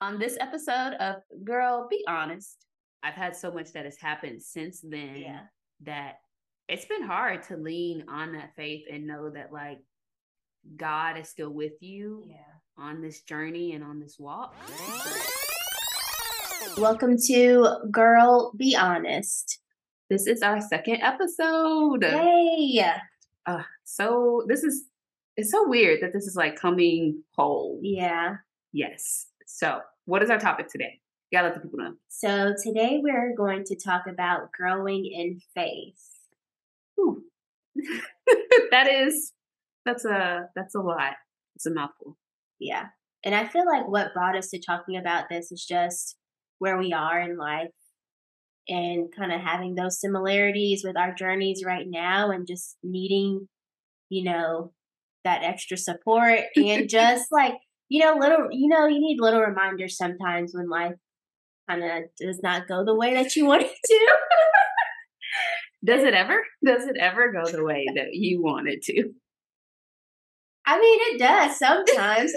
On this episode of Girl, Be Honest, I've had so much that has happened since then Yeah. that it's been hard to lean on that faith and know that, like, God is still with you Yeah. on this journey and on this walk. Welcome to Girl, Be Honest. This is our second episode. Yay! Uh, so, this is, it's so weird that this is like coming whole. Yeah. Yes. So, what is our topic today? Gotta let the people know. So today we're going to talk about growing in faith. That is that's a that's a lot. It's a mouthful. Yeah. And I feel like what brought us to talking about this is just where we are in life and kind of having those similarities with our journeys right now and just needing, you know, that extra support and just like, you know, little, you know, you need little reminders sometimes when life kind of does not go the way that you want it to. Does it ever? Does it ever go the way that you want it to? I mean, it does sometimes.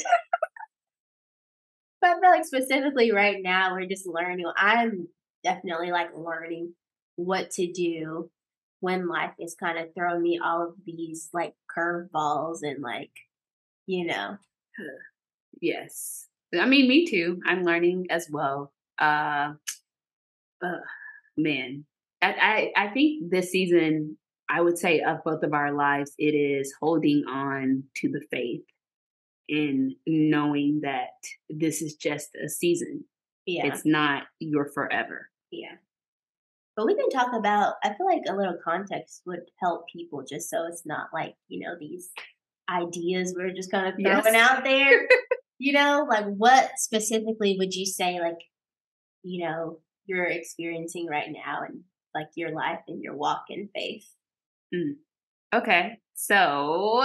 but I feel like specifically right now, we're just learning. I'm definitely like learning what to do when life is kind of throwing me all of these like curveballs and like, you know, Yes. I mean, me too. I'm learning as well. Uh, uh man, I, I I think this season, I would say of both of our lives, it is holding on to the faith and knowing that this is just a season. yeah, It's not your forever. yeah. But we can talk about, I feel like a little context would help people just so it's not like, you know, these ideas we're just kind of throwing Yes. out there. you know, like what specifically would you say, like, you know, you're experiencing right now and like your life and your walk in faith? Okay. So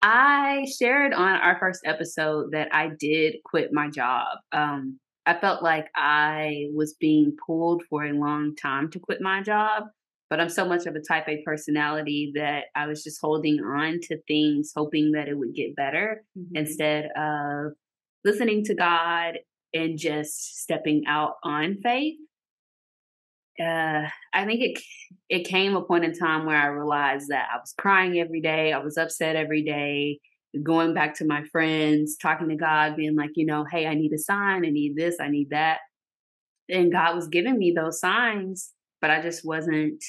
I shared on our first episode that I did quit my job. Um, I felt like I was being pulled for a long time to quit my job, but I'm so much of a type A personality that I was just holding on to things, hoping that it would get better Mm-hmm. instead of listening to God and just stepping out on faith. Uh, I think it it came a point in time where I realized that I was crying every day, I was upset every day, going back to my friends, talking to God, being like, you know, hey, I need a sign, I need this, I need that. And God was giving me those signs, but I just wasn't,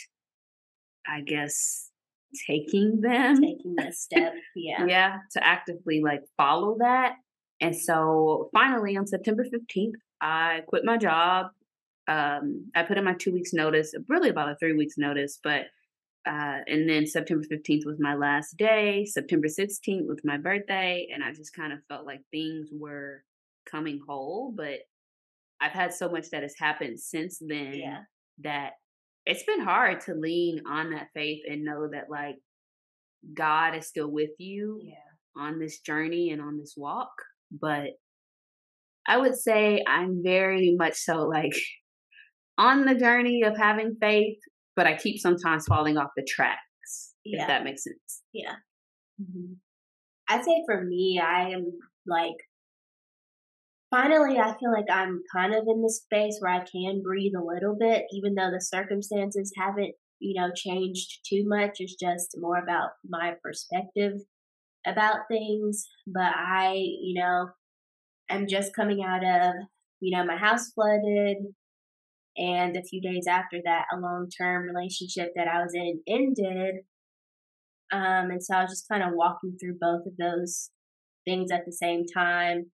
I guess, taking them Taking this step. Yeah. yeah to actively like follow that and so finally on september 15th i quit my job um i put in my two weeks notice really about a three weeks notice but uh and then september 15th was my last day september 16th was my birthday and i just kind of felt like things were coming whole but i've had so much that has happened since then Yeah. that it's been hard to lean on that faith and know that like God is still with you Yeah. on this journey and on this walk. But I would say I'm very much so like on the journey of having faith, but I keep sometimes falling off the tracks, Yeah. if that makes sense. Yeah. Mm-hmm. I'd say for me, I am like, finally, I feel like I'm kind of in the space where I can breathe a little bit, even though the circumstances haven't, you know, changed too much. It's just more about my perspective about things. But I, you know, I'm just coming out of, you know, my house flooded. And a few days after that, a long term relationship that I was in ended. Um, and so I was just kind of walking through both of those things at the same time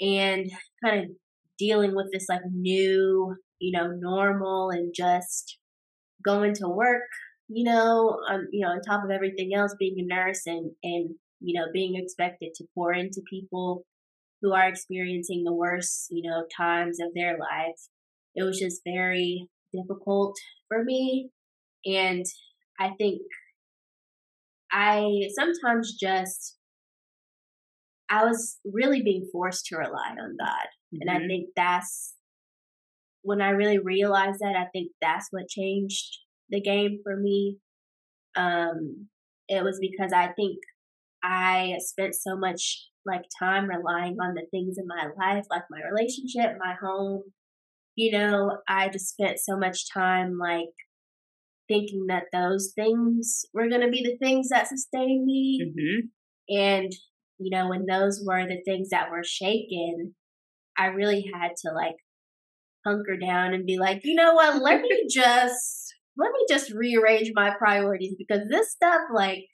and kind of dealing with this like new, you know, normal and just going to work, you know, um, you know, on top of everything else, being a nurse and, and, you know, being expected to pour into people who are experiencing the worst, you know, times of their life. It was just very difficult for me. And I think I sometimes just I was really being forced to rely on God. And I Mhm. think that's when I really realized that, I think that's what changed the game for me. Um, it was because I think I spent so much like time relying on the things in my life, like my relationship, my home. You know, I just spent so much time like thinking that those things were going to be the things that sustain me. Mm-hmm. And, you know, when those were the things that were shaken, I really had to like hunker down and be like, you know what, let me just let me just rearrange my priorities because this stuff like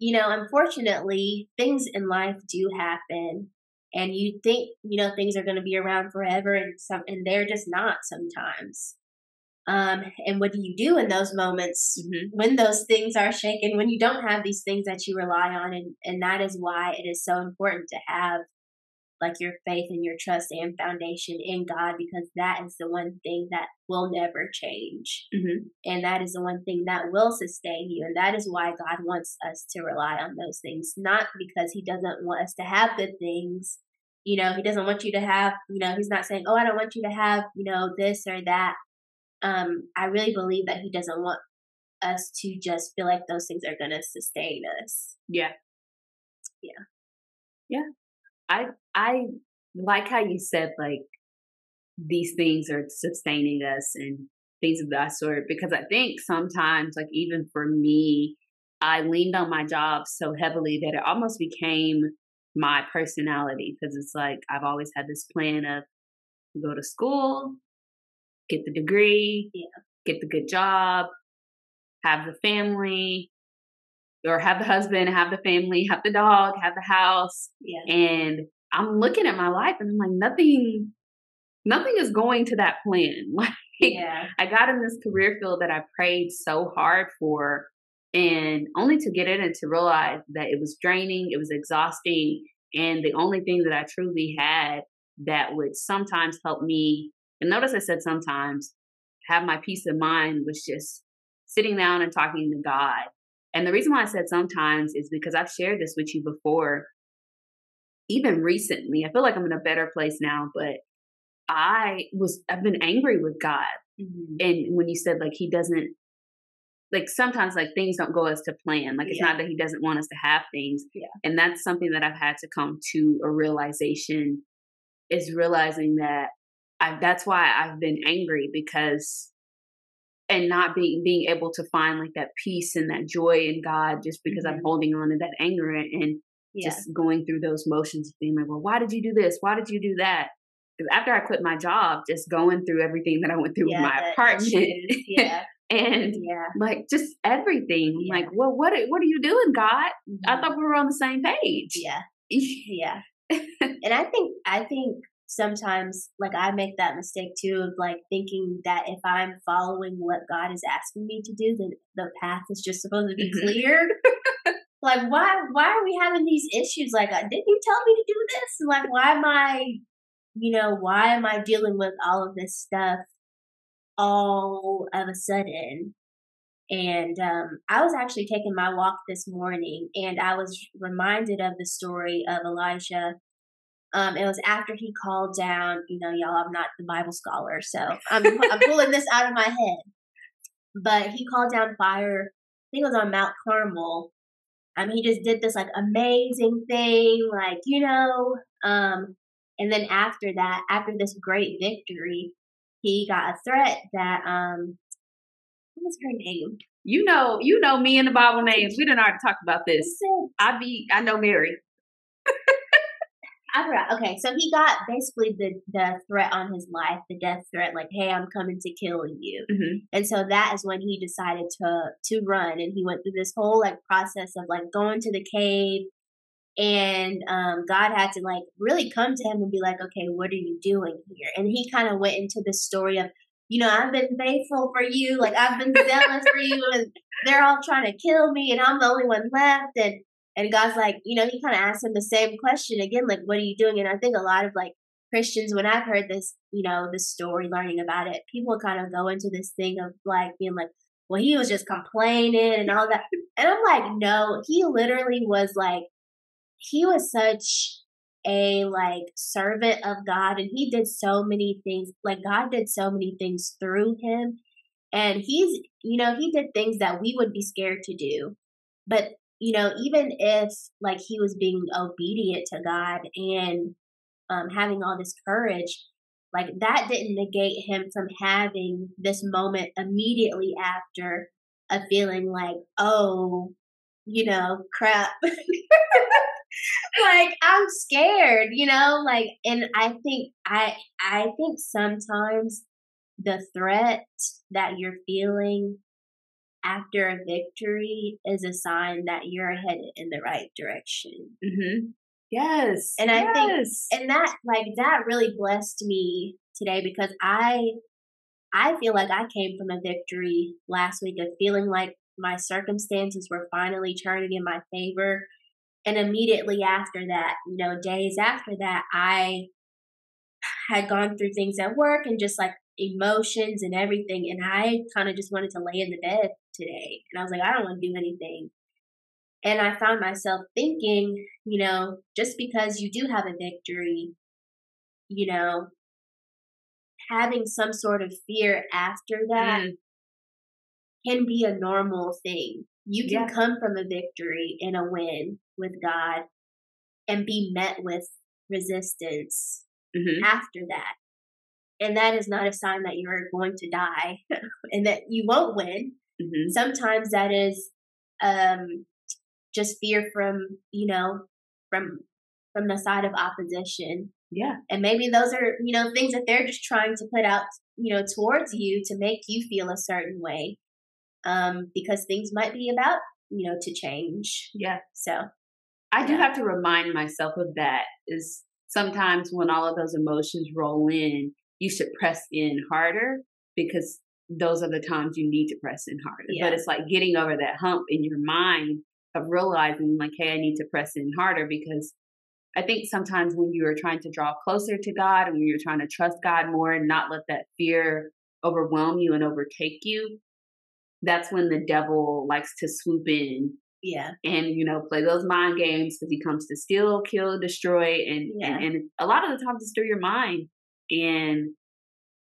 you know, unfortunately, things in life do happen and you think, you know, things are going to be around forever and some and they're just not sometimes. Um, and what do you do in those moments Mm-hmm. when those things are shaken, when you don't have these things that you rely on? And, and that is why it is so important to have like your faith and your trust and foundation in God because that is the one thing that will never change. Mm-hmm. And that is the one thing that will sustain you. And that is why God wants us to rely on those things, not because He doesn't want us to have good things. You know, He doesn't want you to have, you know, He's not saying, oh, I don't want you to have, you know, this or that. Um, I really believe that He doesn't want us to just feel like those things are going to sustain us. Yeah. Yeah. Yeah. I I like how you said like these things are sustaining us and things of that sort because I think sometimes like even for me I leaned on my job so heavily that it almost became my personality because it's like I've always had this plan of go to school, get the degree, Yeah. get the good job, have the family, or have the husband, have the family, have the dog, have the house. Yeah. And I'm looking at my life and I'm like, nothing, nothing is going to that plan. Like Yeah. I got in this career field that I prayed so hard for and only to get in and to realize that it was draining, it was exhausting, and the only thing that I truly had that would sometimes help me, and notice I said sometimes, have my peace of mind was just sitting down and talking to God. And the reason why I said sometimes is because I've shared this with you before, even recently. I feel like I'm in a better place now, but I was, I've been angry with God Mhm. and when you said like he doesn't like sometimes like things don't go as to plan like it's Yeah. not that he doesn't want us to have things Yeah. and that's something that i've had to come to a realization is realizing that I, that's why i've been angry because and not being being able to find like that peace and that joy in god just because i'm Mhm. holding on to that anger and Yeah. just going through those motions of being like well why did you do this why did you do that because after I quit my job, just going through everything that I went through yeah. with my apartment. Yeah. and Yeah. like just everything. Like, well, what are- what are you doing, God? I Mhm. thought we were on the same page. Yeah. Yeah. and I think I think sometimes like I make that mistake too of like thinking that if I'm following what God is asking me to do, then the path is just supposed to be Mhm. cleared. like why why are we having these issues? Like uh, didn't you tell me to do this? And like why am I you know, why am I dealing with all of this stuff all of a sudden? And um, I was actually taking my walk this morning, and I was reminded of the story of Elijah. Um, it was after he called down. You know, y'all, I'm not the Bible scholar, so I'm I'm pulling this out of my head. But he called down fire. I think it was on Mount Carmel. I mean, he just did this like amazing thing, like you know. Um, and then after that, after this great victory, he got a threat that um, what was her name? You know, you know me and the Bible names. We didn't already talk about this. I be I know Mary. I forgot. Okay, so he got basically the the threat on his life, the death threat, like, "Hey, I'm coming to kill you." hmm And so that is when he decided to to run, and he went through this whole like process of like going to the cave, and um, God had to like really come to him and be like, "Okay, what are you doing here?" And he kind of went into the story of, you know, I've been faithful for you, like I've been zealous for you, and they're all trying to kill me, and I'm the only one left, and and God's like, you know, he kind of asked him the same question again, like, what are you doing? And I think a lot of like Christians, when I've heard this, you know, this story, learning about it, people kind of go into this thing of like being like, well, he was just complaining and all that. And I'm like, no, he literally was like, he was such a like servant of God and he did so many things. Like God did so many things through him. And he's, you know, he did things that we would be scared to do. But you know, even if like he was being obedient to God and um, having all this courage, like that didn't negate him from having this moment immediately after a feeling like, oh, you know, crap. like I'm scared, you know, like and I think I I think sometimes the threat that you're feeling after a victory is a sign that you're headed in the right direction. Mm-hmm. Yes. And I yes. think, and that, like, that really blessed me today because I, I feel like I came from a victory last week of feeling like my circumstances were finally turning in my favor. And immediately after that, you know, days after that, I had gone through things at work and just like emotions and everything. And I kind of just wanted to lay in the bed today. And I was like, I don't want to do anything. And I found myself thinking, you know, just because you do have a victory, you know, having some sort of fear after that mm. can be a normal thing. You can yeah. come from a victory and a win with God and be met with resistance mm-hmm. after that. And that is not a sign that you're going to die and that you won't win. Mm-hmm. Sometimes that is um, just fear from, you know, from from the side of opposition. Yeah. And maybe those are, you know, things that they're just trying to put out, you know, towards you to make you feel a certain way. Um, because things might be about, you know, to change. Yeah. So I do yeah. have to remind myself of that is sometimes when all of those emotions roll in, you should press in harder because those are the times you need to press in harder. Yeah. But it's like getting over that hump in your mind of realizing like, hey, I need to press in harder because I think sometimes when you are trying to draw closer to God and when you're trying to trust God more and not let that fear overwhelm you and overtake you, that's when the devil likes to swoop in. Yeah. And, you know, play those mind games because he comes to steal, kill, destroy, and, yeah. and, and a lot of the times it's through your mind. And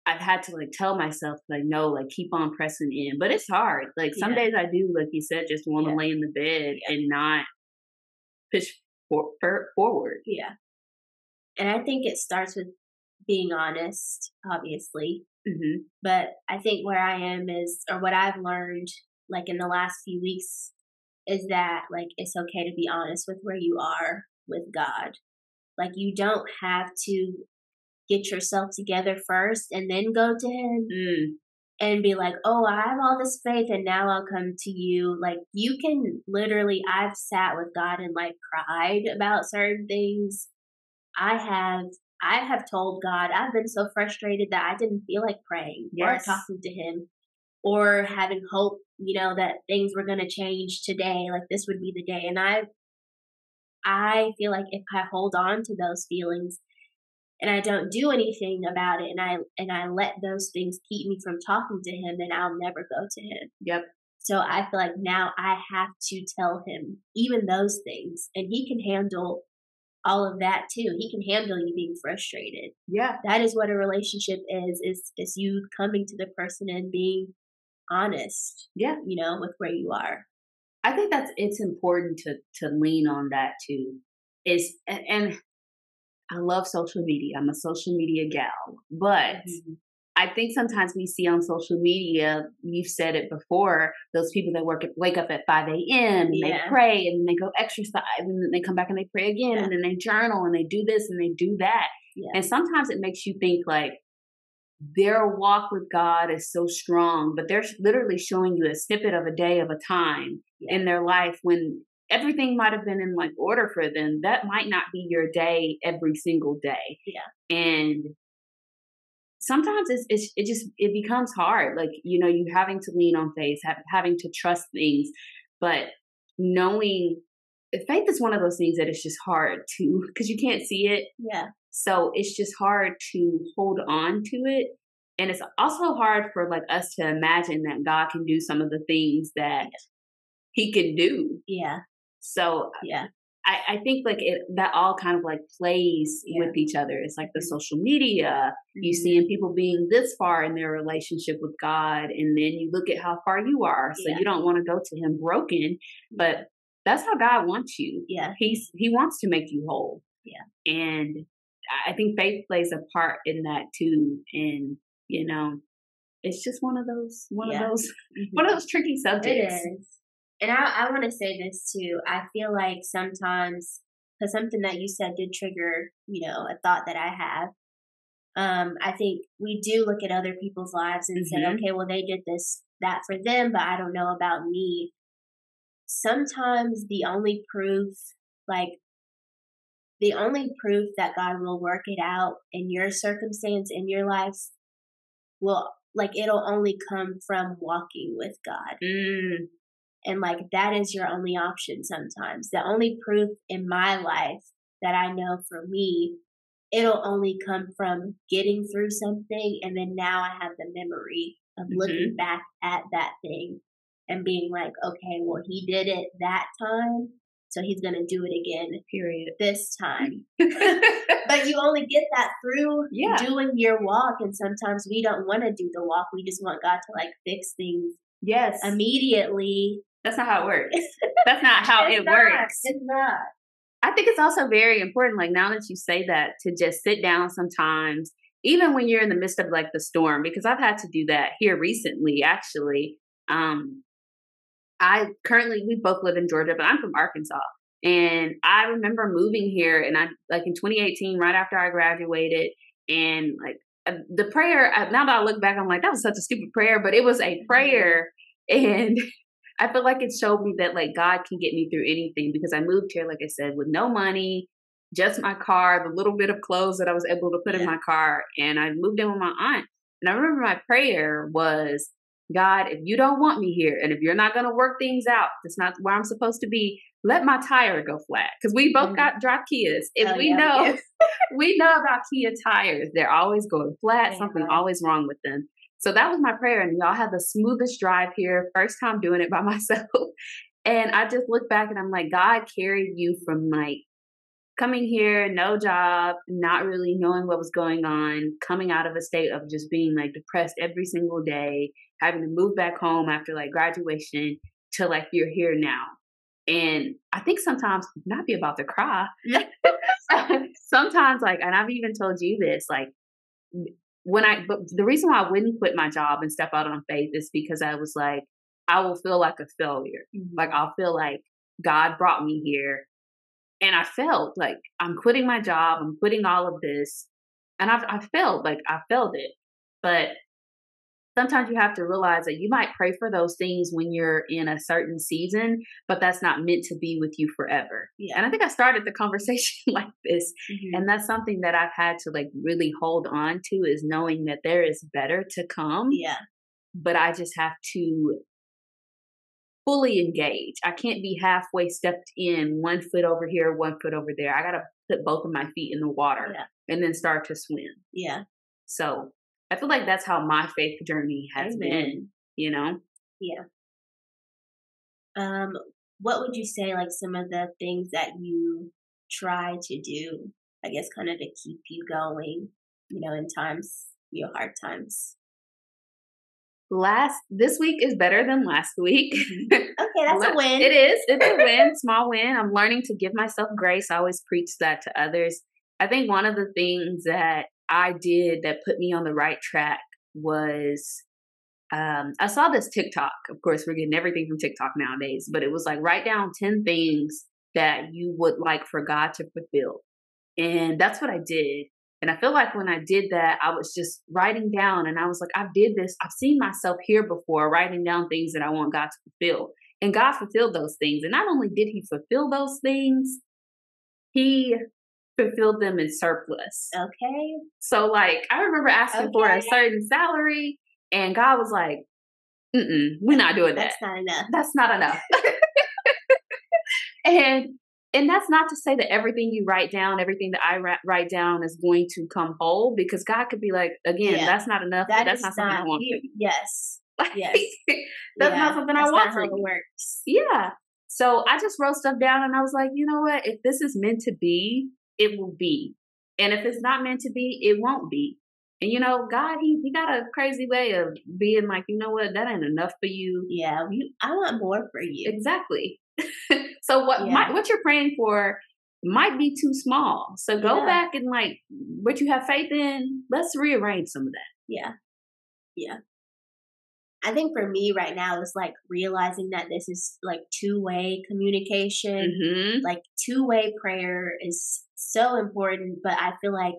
I've had to like tell myself like no, like keep on pressing in. But it's hard. Like some yeah. days I do, like you said, just want to yeah. lay in the bed yeah. and not push for, for, forward. Yeah. And I think it starts with being honest, obviously. Mm-hmm. But I think where I am is, or what I've learned, like in the last few weeks, is that like it's okay to be honest with where you are with God. Like you don't have to get yourself together first and then go to him mm. and be like, oh, I have all this faith and now I'll come to you. Like, you can literally, I've sat with God and like cried about certain things. I have. I have told God I've been so frustrated that I didn't feel like praying yes. or talking to Him or having hope, you know, that things were going to change today, like this would be the day. And I, I feel like if I hold on to those feelings, and I don't do anything about it and I and I let those things keep me from talking to him, then I'll never go to him. Yep. So I feel like now I have to tell him even those things and he can handle all of that too. He can handle you being frustrated. Yeah. That is what a relationship is is is you coming to the person and being honest. Yeah. You know, with where you are. I think that's it's important to to lean on that too. Is and, and I love social media. I'm a social media gal. But mm-hmm. I think sometimes we see on social media, you've said it before, those people that work at, wake up at 5 a.m. and yeah. they pray and then they go exercise and then they come back and they pray again yeah. and then they journal and they do this and they do that. Yeah. And sometimes it makes you think like their walk with God is so strong, but they're literally showing you a snippet of a day of a time in their life when everything might have been in like order for them. That might not be your day every single day. Yeah. And sometimes it's, it's it just it becomes hard. Like you know, you having to lean on faith, have, having to trust things, but knowing faith is one of those things that it's just hard to because you can't see it. Yeah. So it's just hard to hold on to it. And it's also hard for like us to imagine that God can do some of the things that he can do. Yeah. So yeah. I, I think like it that all kind of like plays yeah. with each other. It's like the mm-hmm. social media, mm-hmm. you seeing people being this far in their relationship with God, and then you look at how far you are. So yeah. you don't want to go to him broken, but that's how God wants you. Yeah. He's he wants to make you whole. Yeah. And I think faith plays a part in that too. And, you know, it's just one of those one Yeah. of those one of those tricky It subjects. And I, I want to say this too. I feel like sometimes, because something that you said did trigger, you know, a thought that I have. Um, I think we do look at other people's lives and say, Mhm. okay, well, they did this, that for them, but I don't know about me. Sometimes the only proof, like, the only proof that God will work it out in your circumstance in your life will, like, it'll only come from walking with God Mm, and like that is your only option sometimes the only proof in my life that i know for me it'll only come from getting through something and then now i have the memory of looking mm-hmm. back at that thing and being like okay well he did it that time so he's going to do it again period. this time but you only get that through Yeah. doing your walk and sometimes we don't want to do the walk we just want god to like fix things yes. immediately that's not how it works. That's not how it not. works. It's not. I think it's also very important, like now that you say that, to just sit down sometimes, even when you're in the midst of like the storm, because I've had to do that here recently, actually. Um, I currently, we both live in Georgia, but I'm from Arkansas. And I remember moving here and I, like in 2018, right after I graduated, and like uh, the prayer, uh, now that I look back, I'm like, that was such a stupid prayer, but it was a prayer. And I feel like it showed me that like God can get me through anything because I moved here, like I said, with no money, just my car, the little bit of clothes that I was able to put in my car, and I moved in with my aunt. And I remember my prayer was, God, if you don't want me here, and if you're not going to work things out, that's not where I'm supposed to be. Let my tire go flat because we both Mhm. got drive Kias, and Oh, we yeah, know yeah. we know about Kia tires. They're always going flat. They something always wrong with them. So that was my prayer, and y'all had the smoothest drive here. First time doing it by myself, and I just look back and I'm like, God carried you from like coming here, no job, not really knowing what was going on, coming out of a state of just being like depressed every single day, having to move back home after like graduation to like you're here now. And I think sometimes not be about to cry. sometimes like and I've even told you this, like when I but the reason why I wouldn't quit my job and step out on faith is because I was like, I will feel like a failure. Mm-hmm. Like I'll feel like God brought me here. And I felt like I'm quitting my job, I'm quitting all of this. And I've I felt like I felt it. But sometimes you have to realize that you might pray for those things when you're in a certain season, but that's not meant to be with you forever. Yeah. And I think I started the conversation like this. Mhm. And that's something that I've had to like really hold on to is knowing that there is better to come yeah. but I just have to fully engage. I can't be halfway stepped in, one foot over here, one foot over there. I got to put both of my feet in the water Yeah. and then start to swim. Yeah. So I feel like that's how my faith journey has Amen. been, you know? Yeah. Um, what would you say like some of the things that you try to do, I guess kind of to keep you going, you know, in times, you know, hard times? Last, this week is better than last week. Okay, that's a win. It is. It's a win, small win. I'm learning to give myself grace. I always preach that to others. I think one of the things that I did that put me on the right track was um, I saw this TikTok. Of course, we're getting everything from TikTok nowadays, but it was like write down 10 things that you would like for God to fulfill. And that's what I did. And I feel like when I did that, I was just writing down and I was like, I did this. I've seen myself here before, writing down things that I want God to fulfill. And God fulfilled those things. And not only did He fulfill those things, He fulfilled them in surplus. Okay. So, like, I remember asking for a certain salary, and God was like, Mm-mm, we're not doing that That's not enough. that's not enough. and and that's not to say that everything you write down, everything that I ra- write down is going to come whole because God could be like, again, Yeah. that's not enough. That that's not something I want. you. Yes. Like, Yes. that's Yeah, not something I want not how works. Yeah. So I just wrote stuff down and I was like, you know what? If this is meant to be, it will be. And if it's not meant to be, it won't be. And you know, God, he, he got a crazy way of being like, you know what? That ain't enough for you. Yeah. You, I want more for you. Exactly. so what Yeah. might, what you're praying for might be too small. So go Yeah. back and like what you have faith in. Let's rearrange some of that. Yeah. Yeah. I think for me right now is like realizing that this is like two way communication. hmm Like two way prayer is so important, but I feel like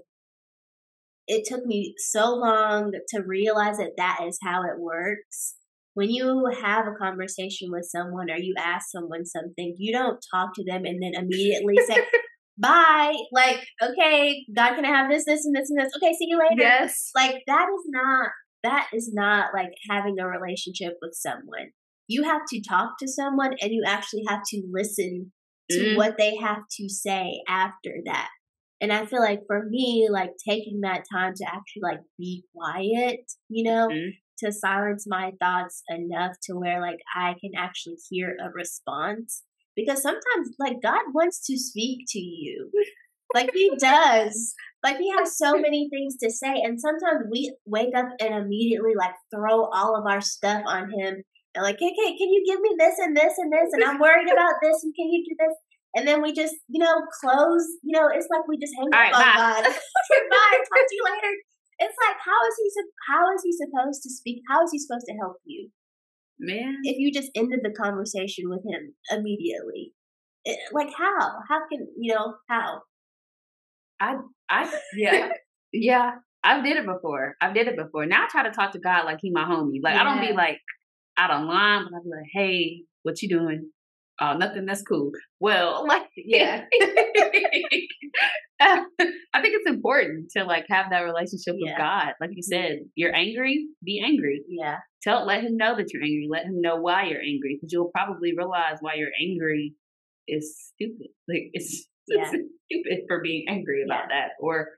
it took me so long to realize that that is how it works. When you have a conversation with someone or you ask someone something, you don't talk to them and then immediately say, bye. Like, okay, God can I have this, this, and this, and this. Okay, see you later Yes. like that is not that is not like having a relationship with someone you have to talk to someone and you actually have to listen to Mm. what they have to say after that. And i feel like for me like taking that time to actually like be quiet you know Mhm. to silence my thoughts enough to where like i can actually hear a response. Because sometimes like god wants to speak to you. Like he does. Like he has so many things to say. And sometimes we wake up and immediately like throw all of our stuff on him and like okay can you give me this and this and this and i'm worried about this and can you do this and then we just you know close you know it's like we just hang All up right, on bye. god bye talk to you later it's like how is he how is he supposed to speak how is he supposed to help you Man. if you just ended the conversation with him immediately it, like how how can you know how I I yeah. yeah. I've did it before. I've did it before. Now I try to talk to God like he my homie. Like I don't be like out of line, but I be like, hey, what you doing? Oh, nothing. That's cool. Well, like Yeah. I think it's important to like have that relationship with God. Like you said, mm-hmm. you're angry, be angry. yeah Tell let him know that you're angry. Let him know why you're angry. Because you'll probably realize why you're angry is stupid. Like it's, Yeah. it's stupid for being angry about that. Or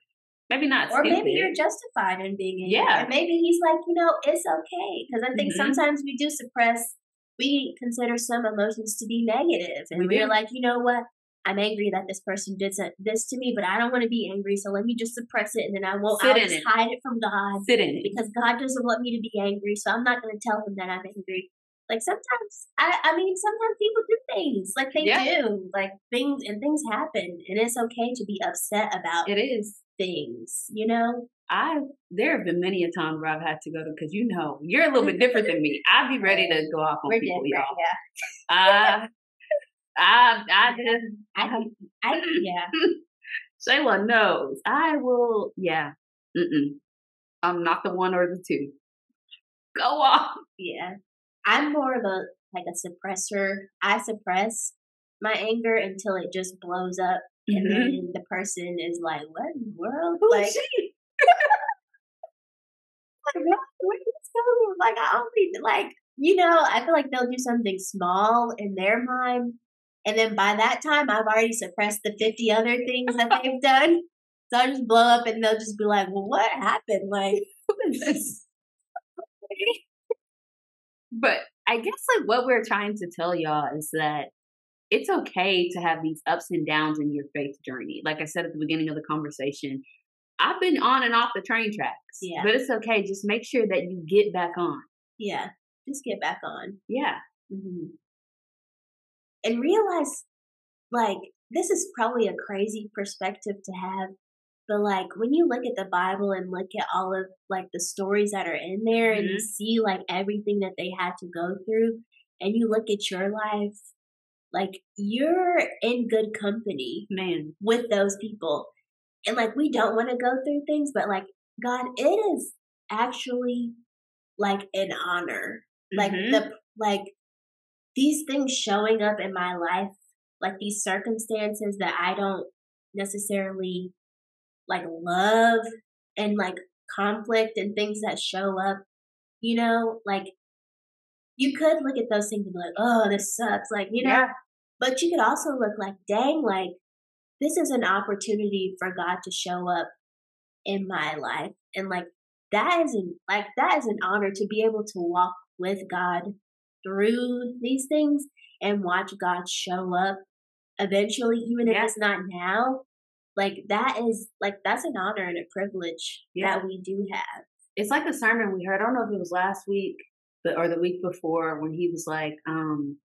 maybe not or stupid. maybe you're justified in being angry. Yeah. And maybe he's like, you know, it's okay. Because I think Mhm. sometimes we do suppress, we consider some emotions to be negative, And We are like, you know what? I'm angry that this person did this to me, but I don't want to be angry. So let me just suppress it and then I won't Sit I'll just it. hide it from God sit in it. because God doesn't want me to be angry. So I'm not going to tell him that I'm angry. Like sometimes, I, I mean, sometimes people do things like they Yeah. do, like things and things happen, and it's okay to be upset about It is. Things, you know? I there have been many a time where I've had to go to because you know you're a little bit different than me. I'd be ready to go off on We're people, y'all. yeah. Uh, I I just I, I, yeah, Shayla knows. I will. Yeah. Mm-mm. I'm not the one or the two. Go off. yeah. I'm more of a like a suppressor. I suppress my anger until it just blows up, and Mhm. then the person is like, "What in the world?" Who like, is she? like, what? Where is this going? Like, I only like, you know, I feel like they'll do something small in their mind, and then by that time, I've already suppressed the fifty other things that they've done. So I'll just blow up, and they'll just be like, "Well, what happened?" Like, Who is this? But I guess like what we're trying to tell y'all is that it's okay to have these ups and downs in your faith journey. Like I said at the beginning of the conversation, I've been on and off the train tracks. Yeah. But it's okay. Just make sure that you get back on. yeah, just get back on. Yeah. hmm And realize, like, this is probably a crazy perspective to have, but like when you look at the Bible and look at all of like the stories that are in there and you see like everything that they had to go through, and you look at your life, like you're in good company Man. with those people. And like we don't want to go through things, but like God, it is actually like an honor. Like Mhm. the like these things showing up in my life, like these circumstances that I don't necessarily like love and like conflict and things that show up, you know, like you could look at those things and be like, oh, this sucks. Like, you know, Yeah. but you could also look like, dang, like this is an opportunity for God to show up in my life. And like that is an like that is an honor to be able to walk with God through these things and watch God show up eventually, even if it's not now. Like that is like that's an honor and a privilege Yeah. that we do have. It's like the sermon we heard. I don't know if it was last week but, or the week before when he was like, um,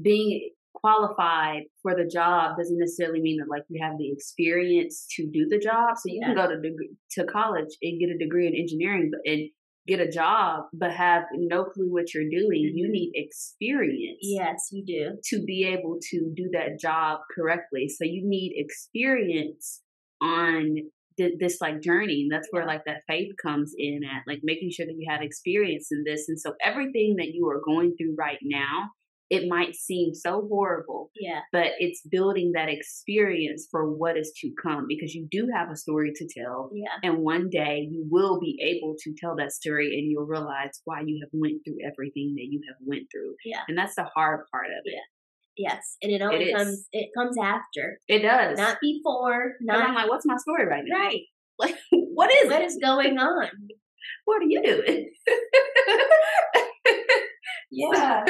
being qualified for the job doesn't necessarily mean that like you have the experience to do the job. So you yeah. can go to to college and get a degree in engineering, but and get a job, but have no clue what you're doing. Mm-hmm. You need experience. Yes, you do to be able to do that job correctly. So you need experience on this like journey and that's where like that faith comes in at like making sure that you have experience in this and so everything that you are going through right now it might seem so horrible. Yeah. But it's building that experience for what is to come because you do have a story to tell. Yeah. And one day you will be able to tell that story and you'll realize why you have went through everything that you have went through. Yeah. And that's the hard part of it. Yeah. Yes, and it only it comes it comes after. It does. Not before. Not I'm like, what's my story right now? Right. Like what is what it? is going on? what are you doing? yeah.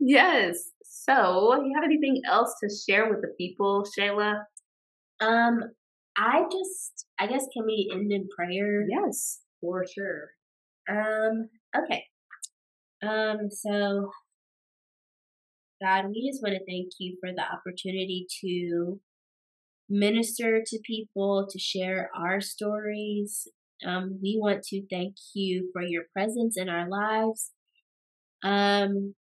Yes. So, you have anything else to share with the people, Shayla? Um, I just, I guess, can we end in prayer? Yes, for sure. Um, okay. Um, so, God, we just want to thank you for the opportunity to minister to people, to share our stories. Um, we want to thank you for your presence in our lives. Um,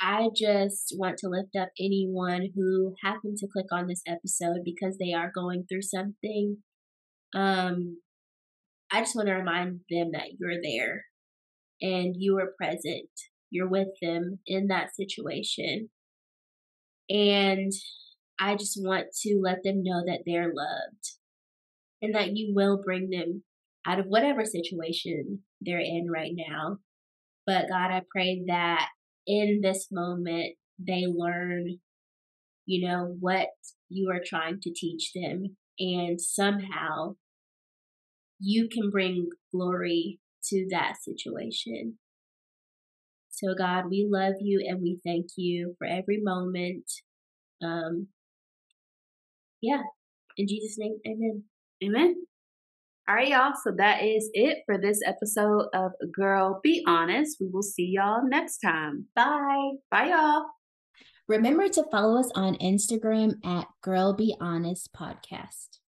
I just want to lift up anyone who happened to click on this episode because they are going through something. Um, I just want to remind them that you're there and you are present. You're with them in that situation. And I just want to let them know that they're loved and that you will bring them out of whatever situation they're in right now. But God, I pray that in this moment they learn, you know, what you are trying to teach them. And somehow you can bring glory to that situation. So, God, we love you and we thank you for every moment. Um, yeah, in Jesus' name, amen. Amen. All right, y'all. So that is it for this episode of Girl Be Honest. We will see y'all next time. Bye. Bye, y'all. Remember to follow us on Instagram at Girl Be Honest Podcast.